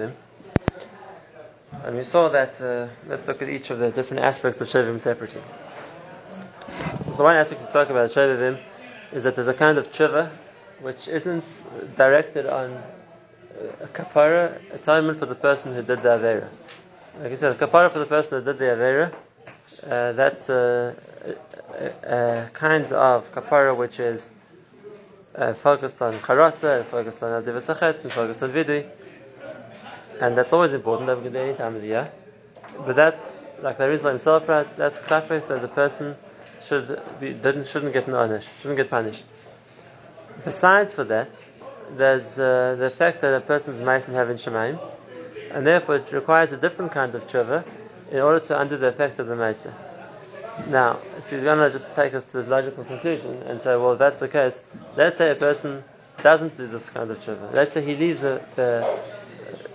Shovavim. And we saw that, uh, let's look at each of the different aspects of Shovavim separately. The one aspect we spoke about Shovavim is that there's a kind of tshuva which isn't directed on a kapara, atonement for the person who did the Avera. Like I said, a kapara for the person who did the Avera, uh, that's a, a, a, kind of kapara which is uh, focused on karata, focused on aziv and focused on vidui, and that's always important. That we can do any time of the year. But that's like the Arizal himself writes. That's klapeth that the person should be didn't shouldn't get punished, shouldn't get punished. Besides for that, there's uh, the fact that a person's meisim having shemaim, and therefore it requires a different kind of tshuva in order to undo the effect of the meisim. Now, if you're going to just take us to this logical conclusion and say, well, that's the case, let's say a person doesn't do this kind of tshuva. Let's say he leaves the, the,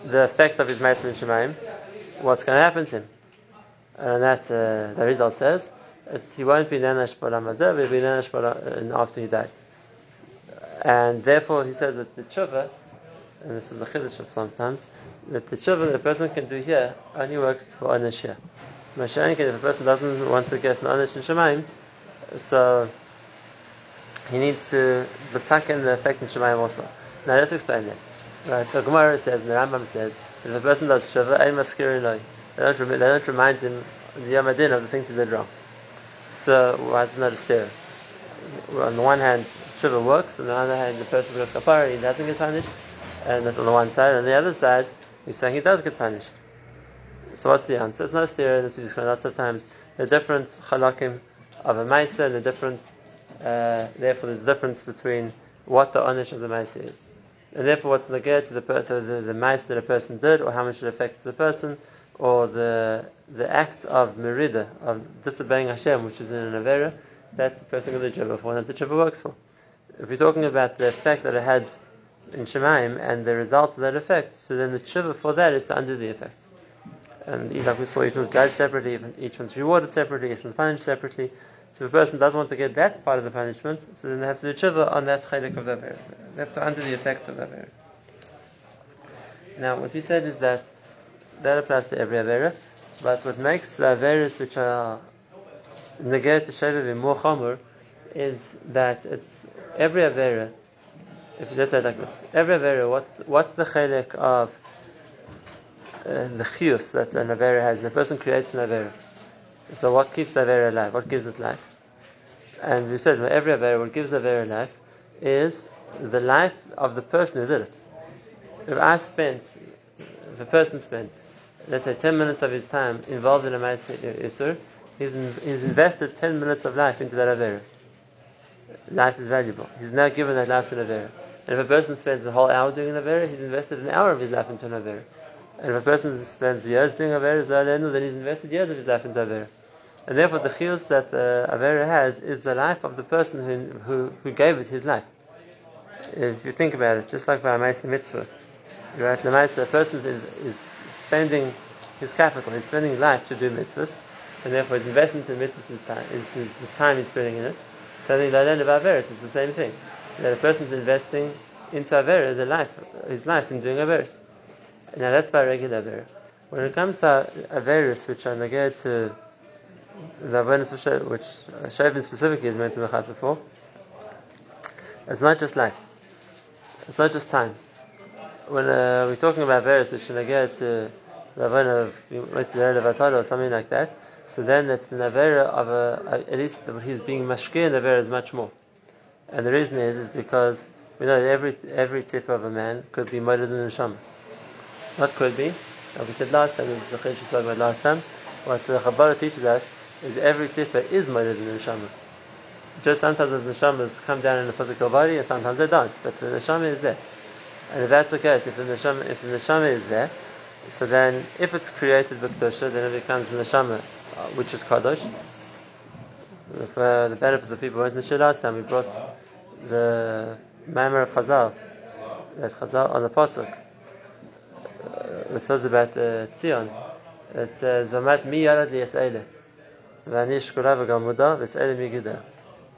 the effect of his Meisim and Shemaim. What's going to happen to him? And that uh, the result says he won't be Nanash Balam he'll be Nanash after he dies. And therefore, he says that the tshuva, and this is a chiddush sometimes, that the tshuva that a person can do here only works for Anish here. Mashiach, if a person doesn't want to get an Anish in Shemaim, so he needs to in the effect in Shemaim also. Now let's explain that. Right, the Gemara says, and the Rambam says, if a person does loy. They don't, they don't remind him the Yom Adin of the things he did wrong. So why is it not a stare? On the one hand, Shiva works, on the other hand, the person goes kapara, he doesn't get punished, and that's on the one side. On the other side, he's saying he does get punished. So what's the answer? It's not stereo, this is lots of times. The different halakim of a maisa, and the different, uh, therefore there's a difference between what the onish of the maisa is. And therefore what's negate to the, to the, the maisa that a person did, or how much it affects the person, or the the act of merida, of disobeying Hashem, which is in an avera, that's the person to the for, and that the tshuva works for. If we're talking about the effect that it had in Shemaim and the result of that effect, so then the tshuva for that is to undo the effect. And like we saw, each one's judged separately, each one's rewarded separately, each one's punished separately. So if a person doesn't want to get that part of the punishment, so then they have to do tshuva on that chalik of the Avera. They have to undo the effect of the Avera. Now, what we said is that that applies to every Avera, but what makes the Averas which are negate to Shovavim more chomer is that it's every Avera, if you just say it like this, every Avera, what's, what's the chalik of uh, the chiyus that an Avera has. The person creates an Avera. So what keeps the Avera alive? What gives it life? And we said every Avera, what gives the Avera life is the life of the person who did it. If I spent, if a person spent, let's say 10 minutes of his time involved in a Ma'aseh Isur, he's, in, he's invested 10 minutes of life into that Avera. Life is valuable. He's now given that life to an Avera. And if a person spends a whole hour doing an Avera, he's invested an hour of his life into an Avera. And if a person spends years doing Averis, then he's invested years of his life into Aver. And therefore, the chiyus that uh, the Aver has is the life of the person who, who, who gave it his life. If you think about it, just like by a mitzvah, right? The a person is, is spending his capital, he's spending life to do mitzvahs, and therefore his investment in mitzvahs is, time, is, is the time he's spending in it. Something like that about Averis, it's the same thing. That a person is investing into Averis, the life, his life in doing Averis. Now that's by regular Aver. When it comes to Averis, which are negated to the awareness of Shev, which Shevin specifically is meant to be before, it's not just life. It's not just time. When uh, we're talking about Averis, which are negated to the awareness of or something like that, so then it's an Avera of a, at least he's being mashkir in the Avera is much more. And the reason is, is because we know that every, every tip of a man could be murdered in the Neshama. What could be? Like we said last time, the Chiddush spoke about last time, what the Chabad teaches us is every tifa is murdered in the neshama. Just sometimes the neshamas come down in the physical body and sometimes they don't, but the neshama is there. And if that's the case, if the neshama, if the neshama is there, so then if it's created with kedusha, then it becomes the neshama, uh, which is kadosh. For the benefit of the people who went to the last time, we brought the Maimar of Chazal, that Chazal on the pasuk it says about the Tzion, it says, "Vamat mi yarad li yisrael, v'ani shkura v'gamuda v'yisrael mi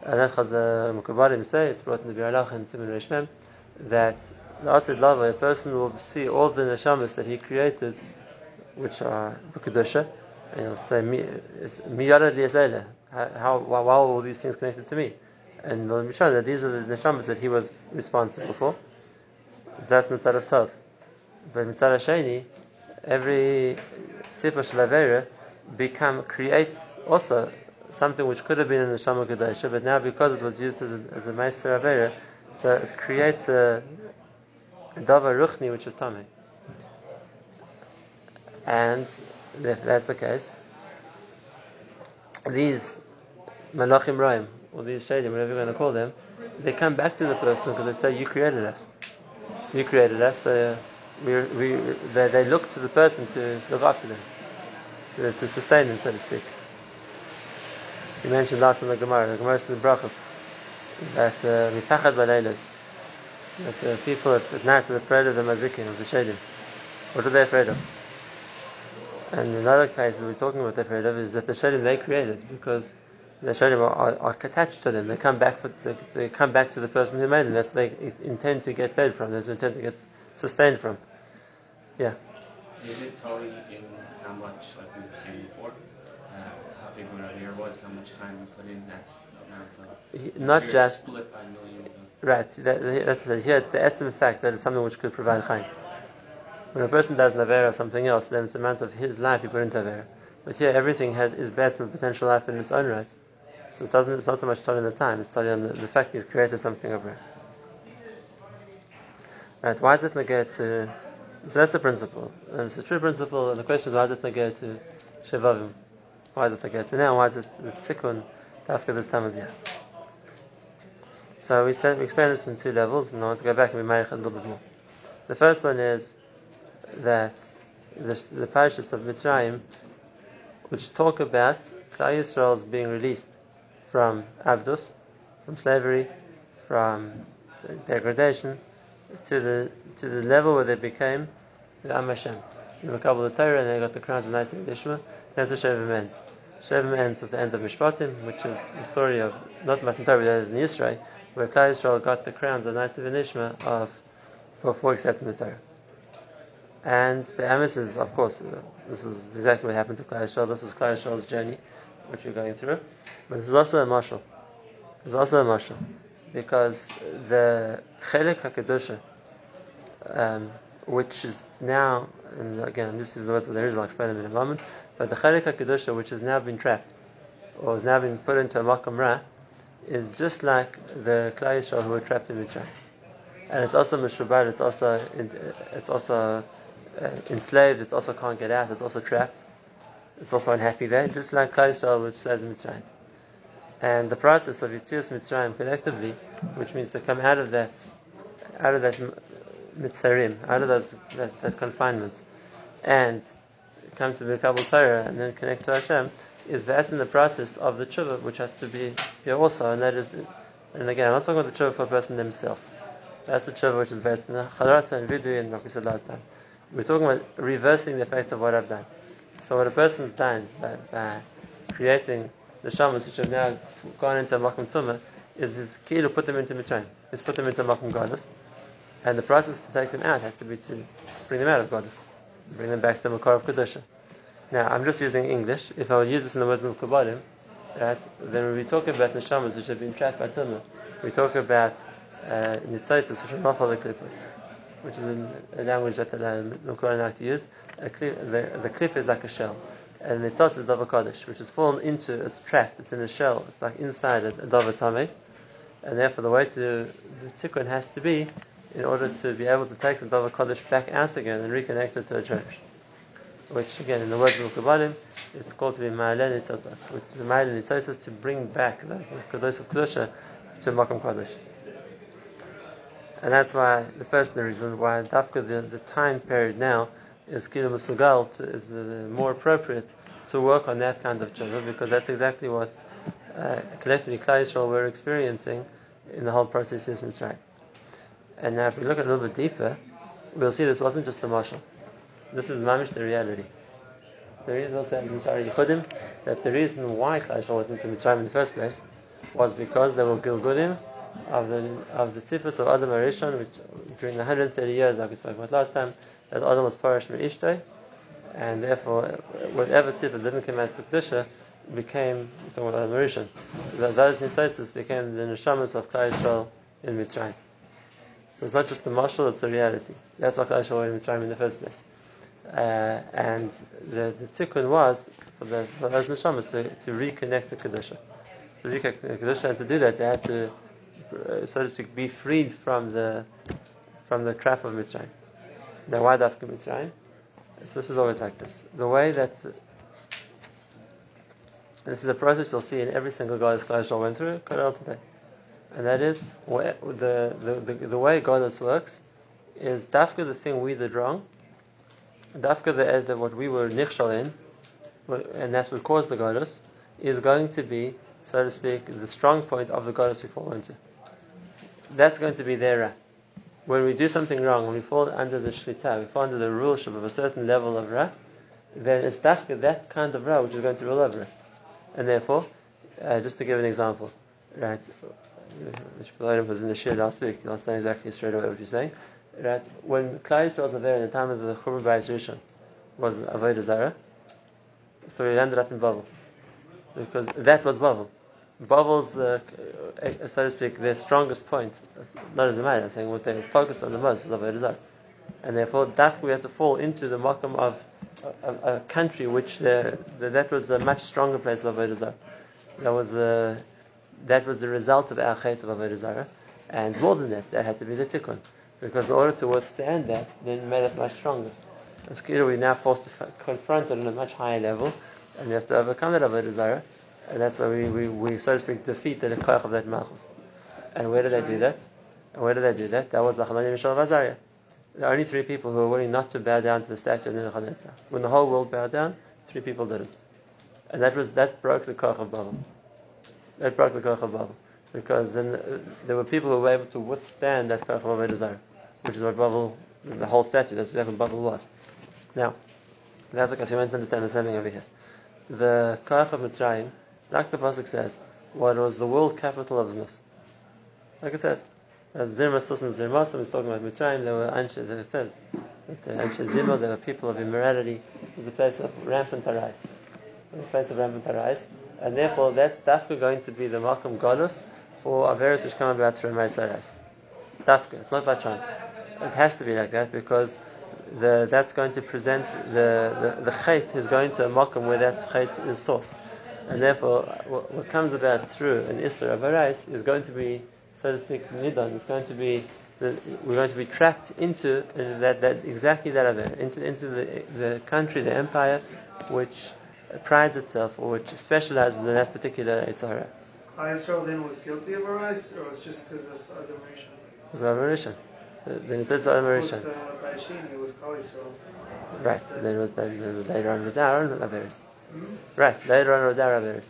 And that has the uh, Mukabarim say, it's brought in the Biur Halacha and Simon Reshmem, that the Asid Lava, a person will see all the neshamas that he created, which are Kedusha, and he'll say, Miyarad Liyasele. How, why are all these things connected to me? And be shown that these are the neshamas that he was responsible for. That's Mitzad of Tov. But Mitzad Sheni, every Tipa Shalavera become, creates also something which could have been in the Shama Kedusha, but now because it was used as a, as a Meister Avera, so it creates a, Davar Ruchni which is Tameh. And if that's the case, these Malachim Raim, or these Shadim, whatever you're going to call them, they come back to the person because they say, You created us. You created us, so we, we, they, they look to the person to look after them, to, to sustain them, so to speak. You mentioned last in the Gemara, the Gemara says in Brachos, that mitachad uh, that uh, people at, at night are afraid of the mazikin, of the shadim. What are they afraid of? And in other cases we're talking about they're afraid of is that the shadim they created, because the shadim are, are, are, attached to them. They come back for, to, they come back to the person who made them. That's what they intend to get fed from. That's what they intend to get sustained from. Yeah. Is it totally in how much, like we were saying before, uh, how big whatever year was, how much time we put in, that's not just split by millions. Of right. That, that's here. It's the essence fact that it's something which could provide chaim. When a person does an avera of something else, then it's the amount of his life he put into avera. But here, everything has is best from potential life in its own right. So it doesn't. It's not so much studying the time. It's studying the, the fact he's created something of it. Right? Why is it negate to? So that's the principle, and it's a true principle. And the question is, why is it not go to shevavim? Why is it go to now? Why is it the tikkun after this time of year? So we said we explained this in two levels, and I want to go back and be married a little bit more. The first one is that the, the parashas of Mitzrayim, which talk about Klal Yisrael's being released from Abdus, from slavery, from degradation, to the to the level where they became the Am Hashem. A couple of Torah and they got the crowns of Nice Ishma. That's what Shavim ends. Shavim ends with the end of Mishpatim, which is the story of not Matan Torah, that is in Israel, where Klal Yisrael got the crowns of Nasiv and Ishma of for, for accepting the Torah. And the Amos is, of course, uh, this is exactly what happened to Klal Yisrael. This was Klal Yisrael's journey, which we're going through. But this is also a marshal. It's also a marshal because the Chelik Hakadosha, um, which is now, and again, this is the words of the I'll explain them in a moment. But the Chelik Hakadosha, which has now been trapped, or has now been put into a Makam Ra, is just like the Klal Yisrael who were trapped in Mitzrayim, and it's also mishubar. It's also it's also uh, enslaved. it's also can't get out. It's also trapped. It's also unhappy there, just like Klal Yisrael, which slaves in Mitzrayim. And the process of Yitzias Mitzrayim collectively, which means to come out of that, out of that Mitzarim, out of those, that, that confinement, and come to the Kabul Torah and then connect to Hashem, is that's in the process of the tshuva, which has to be here also, and that is, and again, I'm not talking about the tshuva for a person himself. That's the tshuva which is based in the chalarata and vidui, and like we said last time. We're talking about reversing the effect of what I've done. So what a person's done by, by creating the shamas which have now gone into makom tumah is his key to put them into mitzrayim. Is put them into makom goddess, and the process to take them out has to be to bring them out of goddess, bring them back to makar of kedusha. Now, I'm just using English. If I would use this in the words of Kabbalim, right, then when we talk about the neshamas which have been trapped by tumah, we talk about uh, nitzaitis which are not the clippers, which is a, language that the Nukoran like to use. Clip, the, the clip is like a shell, and nitzaitis is davar kaddish, which is fallen into, it's trapped, it's in a shell, it's like inside a, a davar tameh, and therefore the way to the tikkun has to be in order to be able to take the davar kaddish back out again and reconnect it to a church. Which again in the words of Kabbalim is called to be Ma'alen Nitzotzat, which the Ma'alen Nitzotzat is to bring back the Kadosh of Kedusha to Makam Kadosh. And that's why the first reason why Dafka, the, the time period now, is Kilu Musugal, is uh, more appropriate to work on that kind of tshuva because that's exactly what uh, collectively Klal Yisrael were experiencing in the whole process in Mitzrayim. And now if we look a little bit deeper, we'll see this wasn't just a marshal. This is mamish the reality. The reason also in that the reason why Klal went into Mitzrayim in the first place was because they were Gilgulim of the of the tifus of Adam Arishon, which during the 130 years, like we spoke about last time, that Adam was parish Ishtay, and therefore whatever tifus didn't come out of Kedusha became talking about Adam Arishon. Those nitzotzes became the neshamas of Klal Yisrael in Mitzrayim. So it's not just the marshal, it's the reality. That's why Klal Yisrael were in Mitzrayim in the first place. Uh, and the, the tikkun was for, the, for those neshamas to, to reconnect to Kedusha. To reconnect to Kedusha, and to do that, they had to uh, so to speak, be freed from the from the trap of Mitzrayim. Now, why Dafka Mitzrayim? So this is always like this. The way that this is a process you'll see in every single God's class I went through, today. And that is where, the, the, the, the way Godless works is Dafka the thing we did wrong, Dafka the, the what we were nichshal in, and that's what caused the Godless, is going to be, so to speak, the strong point of the Godless we fall into that's going to be their When we do something wrong, when we fall under the shlita, we fall under the ruleship of a certain level of ra, then it's dafka, that kind of ra which is going to rule over us. And therefore, uh, just to give an example, right, which was in the shir last week, I'll say exactly straight away what you're saying. Right, when Klal Yisrael was there in the time of the Churban Bayis Rishon, was Avodah Zarah, so he ended up in Babel. Because that was Babel. Babel's, uh, uh, so to speak, their strongest point, not as a matter, I'm saying what they focused on the most was Avodah And therefore, Dafka, we had to fall into the makam of a, a, country which the, the, that was a much stronger place of Avodah That was the that was the result of our chait of Avodah And more than that, there had to be the tikkun. Because in order to withstand that, then it made us much stronger. As we're now forced to confront it on a much higher level, and we have to overcome that Avodah and that's why we, we, we, so to speak, defeat the koch of that malchus. And where did they do that? And where did they do that? That was Lachanani Mishal Vazaria. Are only three people who were willing not to bow down to the statue of Nebuchadnezzar. When the whole world bowed down, three people didn't. And that was that broke the koch of Babel. That broke the koch of Babel. Because then uh, there were people who were able to withstand that koch of Avodah which is what Babel, the whole statue, that's exactly what Babel was. Now, that's because you meant to understand the same thing over here. The koch of Mitzrayim like the Pasuk says, what was the world capital of Znus. Like it says, as Zirmasus and Zirmasim is talking about Mitzrayim, there were Anshe, it says, that Anshe Zimel, there were people of immorality, it was a place of rampant arais. A place of rampant arais. And therefore, that's Dafka going to be the Malcolm Godus for Averis which come about through Arais. Dafka, it's not by chance. It has to be like that because the, that's going to present the, the, the chait is going to a Malcolm where that chait is sourced. And therefore, what, what comes about through an Isra of Arais is going to be, so to speak, Nidon. It's going to be, the, we're going to be trapped into uh, that, that exactly that other, into, into the, the country, the empire, which prides itself or which specializes in that particular Yitzhara. Israel then was guilty of a Arais, or was just because of admiration? It was admiration. Uh, then it says uh, admiration. Right. Then it was then later on it was Aaron and Right, later on was Arabiris.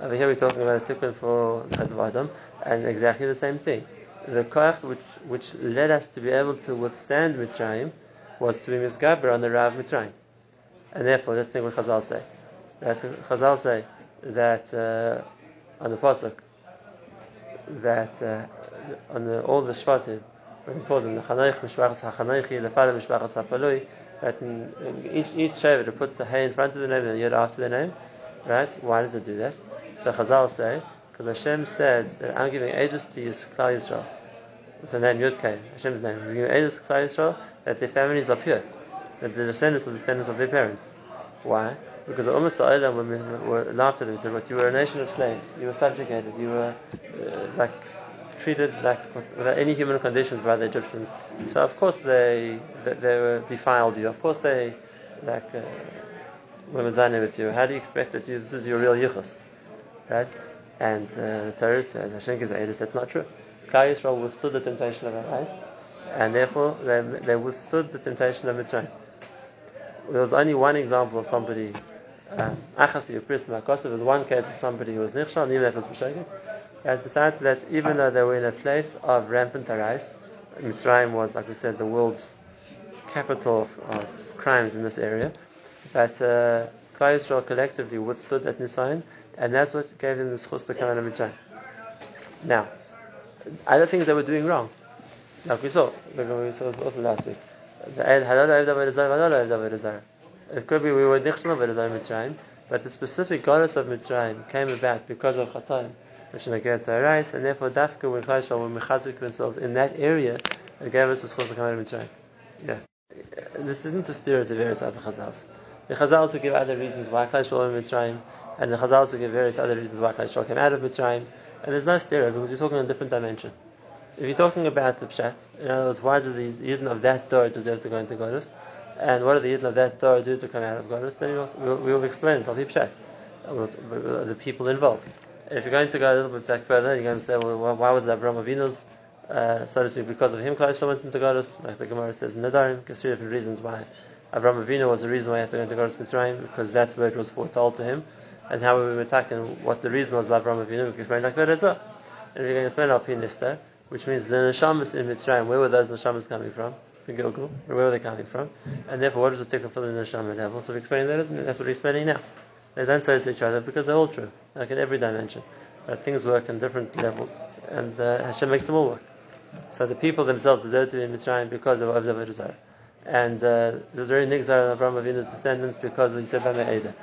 Over here we're talking about a tikkun for Chadvadim, and exactly the same thing. The koach which, which led us to be able to withstand Mitzrayim was to be misgaber on the Rav Mitzrayim. And therefore, the thing what Chazal say. That Chazal say that uh, on the Pasuk, that uh, on the, all the Shvatim, when he calls them the Chanoich Mishpachas HaChanoichi, the Father Mishpachas HaPalui, Right? And each each Shevet puts the hay in front of the name and the yod after the name. Right? Why does it do that? So Chazal say, because Hashem said that I'm giving ages to you, Yisrael. It's the name Yudkei, Hashem's name. I'm giving ages to Yisrael that their families are pure, that the descendants are the descendants of their parents. Why? Because the Ummah Sa'ilah women were laughed at them and said, "But you were a nation of slaves. You were subjugated. You were uh, like treated like without any human conditions by the Egyptians. So of course they they, were defiled you. Of course they like uh, were with you. How do you expect that this is your real yichus, right? And uh, the Torah says Hashem Edis. That's not true. Klal Yisrael withstood the temptation of Arais, and therefore they, they withstood the temptation of Mitzrayim. There was only one example of somebody. Um, Achasi um, Prisma There was one case of somebody who was nichshal, and even was b'shogeg. And besides that, even though they were in a place of rampant arais, Mitzrayim was, like we said, the world's capital of, of crimes in this area, but uh, Klal Yisrael collectively withstood that Nisayan, and that's what gave them the schus to come out of Mitzrayim. Now, other things they were doing wrong. Like we saw, like we saw also last week. It could be we were Zarah Mitzrayim, but the specific goddess of Mitzrayim came about because of Chatan, which is Nagerat Rais, and therefore Dafka when Klai were mechazik themselves in that area, it gave us the schos to come out of Mitzrayim. Yeah. This isn't a to various other chazals. The chazals also give other reasons why Klai were in Mitzrayim, and the chazals also give various other reasons why Klai came out of Mitzrayim, and there's no steer because you're talking on a different dimension. If you're talking about the Pshat, in other words, why do the Yidden of that door deserve to go into Godus? And what do the Yidden of that door do to come out of Godus? Then we'll, we'll, we'll explain it, I'll be Pshat, uh, the people involved. If you're going to go a little bit back further, you're going to say, well, why was Abraham Avinu's, uh, so to speak, because of him, Klai went into Godus? Like the Gemara says in Nedarim, gives three different reasons why. Abraham Avinu was the reason why he had to go into Godus Mitzrayim, because that's where it was foretold to him. And how we were attacking what the reason was by Abraham Avinu, we can explain like that as well. And going to explain our Pinista, which means the neshamas in Mitzrayim. Where were those neshamas coming from? From Gilgal. Where were they coming from? And therefore, what is the ticker for the neshama level? So we're explaining that? That's what we're explaining now. They don't say to each other because they're all true, like in every dimension. But things work in different levels, and uh, Hashem makes them all work. So the people themselves deserve to be in Mitzrayim because of Avzav Desire. And uh, there was very nigzar of Abraham Avinu's descendants because of Yisrael Eda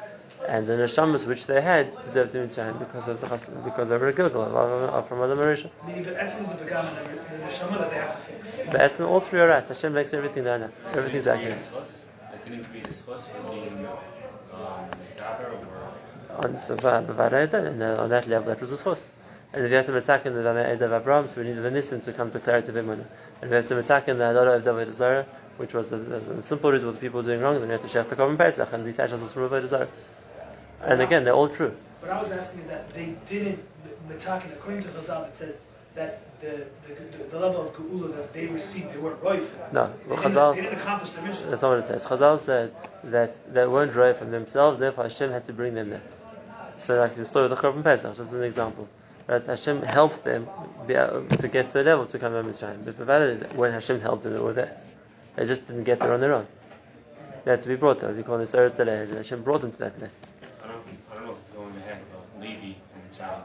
and the neshamas which they had deserved to be Mitzrayim because of the because they were a Gilgal from Adam Marisha. The Etzim is the begam and the neshama that they have to fix. But Etzim, all three are right. Hashem makes everything down now. Everything's accurate. Like, didn't it be discussed for being On and on that level, that was a schos. And if you have to attack in the Vamei of Abraham, so we needed the Nisim to come to clarity of Imana. And you have to attack in the Adara of David Zara, which was the, the, the simple reason what the people doing wrong, then we have to share the Korban Pesach and detach ourselves from David Zara. And again, they're all true. What I was asking is that they didn't, Metakin, according to Chazal, it says that the, the, the, level of Geula that they received, they weren't right. No, they, well, didn't, Chazal, they didn't accomplish their mission. that's not what it says. Chazal said that they weren't right from themselves, therefore Hashem had to bring them there. So, like the story of the Korban Pesach, just an example. Right? Hashem helped them to get to a level to come to Mitzrayim. But the when Hashem helped them, they were there. They just didn't get there on their own. They had to be brought there. We call this Eretz. Hashem brought them to that place. I don't, I don't know if it's going ahead, but Levi and Mitzrayim,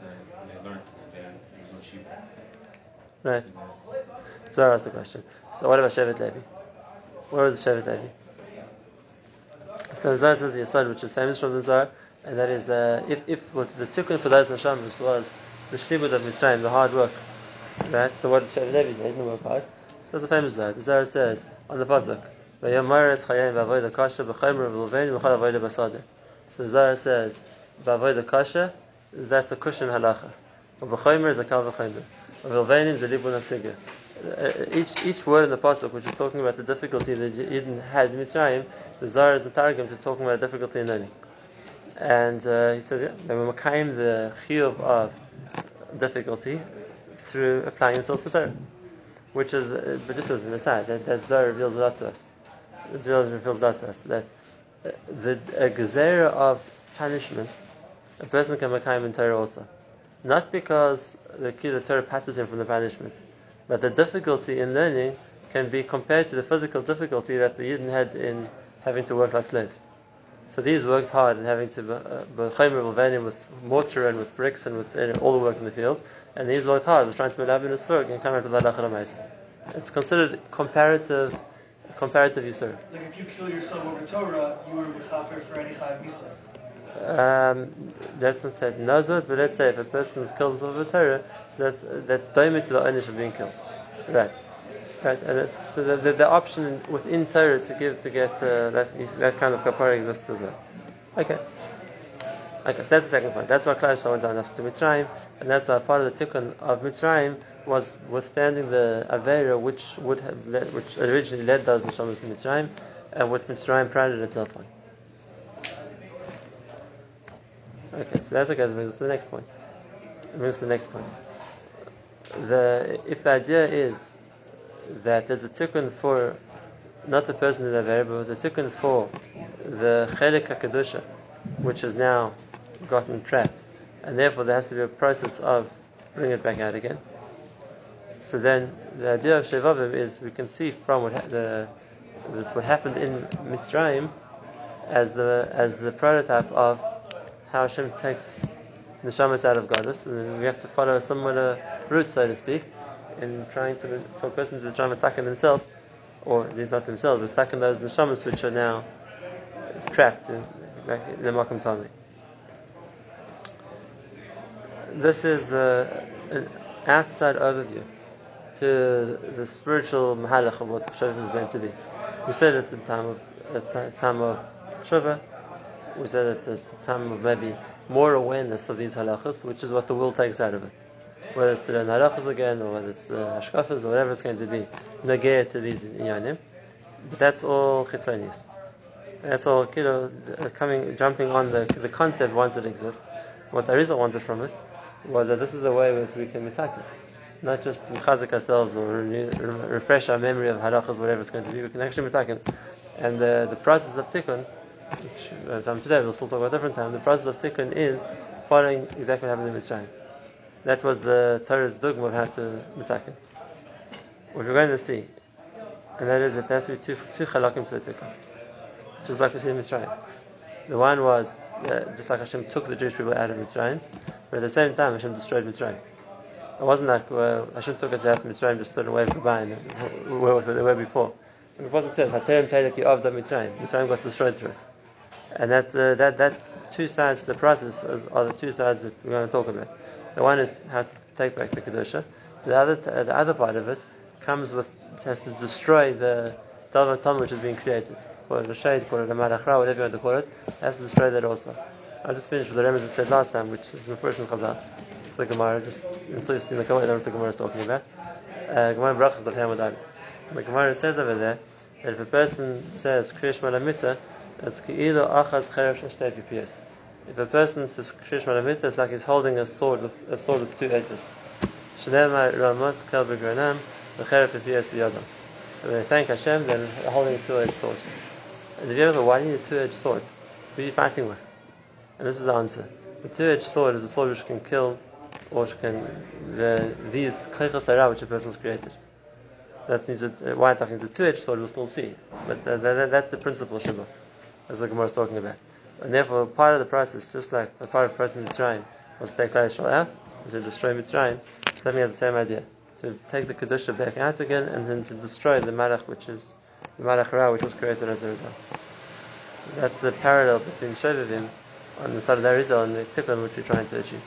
they, they learned that there was no sheep. Right. So that's the question. So what about Shevet Levi? The Shevet Levi? So the Zohar says the Yisod, which is famous from the Zohar, and that is uh, if, if what the tikkun for those neshamas was the shlibud of Mitzrayim, the hard work, right? So what did Shevet Levi? They didn't work hard. So a famous Zohar. The Zohar says on the pasuk. So the Zohar says, "V'avoda kasha," that's a cushion halacha. V'chaymer is a kal v'chaymer. V'luvein is a libun asigah. Each each word in the pasuk, which is talking about the difficulty that Eden had in Mitzrayim, the Zohar is metargim to talking about difficulty in learning. And uh, he said, yeah, they were makayim the chiyuv of difficulty through applying themselves to Torah which is, uh, but just as an aside, that, that Zohar reveals a lot to us. Zohar reveals a lot to us that uh, the a gezerah of punishment, a person can become in Torah also, not because the the Torah passes him from the punishment, but the difficulty in learning can be compared to the physical difficulty that the Yidden had in having to work like slaves. So these worked hard in having to uh, with mortar and with bricks and with all the work in the field and these worked hard, trying to melab in his work and come out with halacha It's considered comparative, comparative yisur. Like if you kill yourself over Torah, you are mechaper for any chayav misa. Um, that's not said words, but let's say if a person kills himself over Torah, so that's that's to the ownership of being killed, right? Right, and so the, the, the, option within Torah to give to get uh, that that kind of kapara exists as well. Okay. Okay, so that's the second point. That's why Klal went down after Mitzrayim, and that's why part of the tikkun of Mitzrayim was withstanding the Avera which would have led, which originally led those neshamas to Mitzrayim, and which Mitzrayim prided itself on. Okay, so that's okay. Brings us to the next point. It brings us to the next point. The if the idea is that there's a tikkun for not the person the Avera, but the tikkun for the chelik hakadusha, which has now gotten trapped, and therefore there has to be a process of bringing it back out again. So then, the idea of Shevavim is we can see from what ha- the what happened in Mitzrayim as the as the prototype of how Hashem takes the shamas out of Godus, and we have to follow a similar route, so to speak, in trying to for a person to try and attack themselves, or not themselves, attacking those neshamas which are now trapped in, in the Makam Tami. This is uh, an outside overview to the spiritual mahalach of what Shavim is meant to be. We said it's a time of it's a time of Shava. We said it's a time of maybe more awareness of these halachas, which is what the will takes out of it. Whether it's to learn halachas again, or whether it's the hashkafas, or whatever it's going to be, negay to these inyanim. But that's all chitzonis. That's all, you know, coming, jumping on the, the concept once it exists. What I wanted from it was that this is a way that we can mitaki. Not just mechazik ourselves or renew, refresh our memory of halachas, whatever it's going to be, we can actually mitaki. And the, the process of tikkun, which uh, from today we'll still talk about different time, the process of tikkun is following exactly what happened in Mitzrayim. That was the Torah's dogma of how to mitaki. What we're going to see, and that is that there has to be two, two chalakim for the tikkun. Just like we see in Mitzrayim. The one was, uh, just like Hashem took the Jewish people out of Mitzrayim, but at the same time Hashem destroyed Mitzrayim. It wasn't like well, Hashem took us out of Mitzrayim, just stood away from Bain, where they were before. It wasn't said, Haterem Taylaki of the Mitzrayim. Mitzrayim got destroyed through it. And that's, uh, that, that two sides to the process are the two sides that we're going to talk about. The one is how to take back the Kedusha. The other, the other part of it comes with, has to destroy the Dalva Tom which is being created. Call it a shade, call it a Malachra, whatever you want to call it, has to destroy that also. I'll just finish with the remnants we said last time, which is Mefurish and Chazal. It's the Gemara, just until you've seen the Gemara, I don't know what the Gemara is talking about. Uh, Gemara Brachas Hamadani. The Gemara says over there that if a person says Kriyash Malamita, it's Ki'ilu Achaz Cherev Shashtei PS. If a person says Kriyash Malamita, it's like he's holding a sword with a sword with two edges. Shnema Ramot Kel Begranam, the Cherev PS Biyadam. And they thank Hashem, then holding a two-edged sword. And if you ever, why do you need a two-edged sword? Who are you fighting with? And this is the answer. The two-edged sword is a sword which can kill, or which can, the, these kaichas which a person has created. That means that uh, why talking to two-edged sword we'll still see. But uh, that, that's the principle Shiva, as the Gemara is talking about. And therefore, part of the process, just like a part of the process Mitzrayim, was to take Israel out, to destroy Mitzrayim, something has the same idea. To take the Kedusha back out again, and then to destroy the Malach, which is the Malach Ra, which was created as a result. That's the parallel between Shovavim on the side of the Arizal and the Tikkun which we're trying to achieve.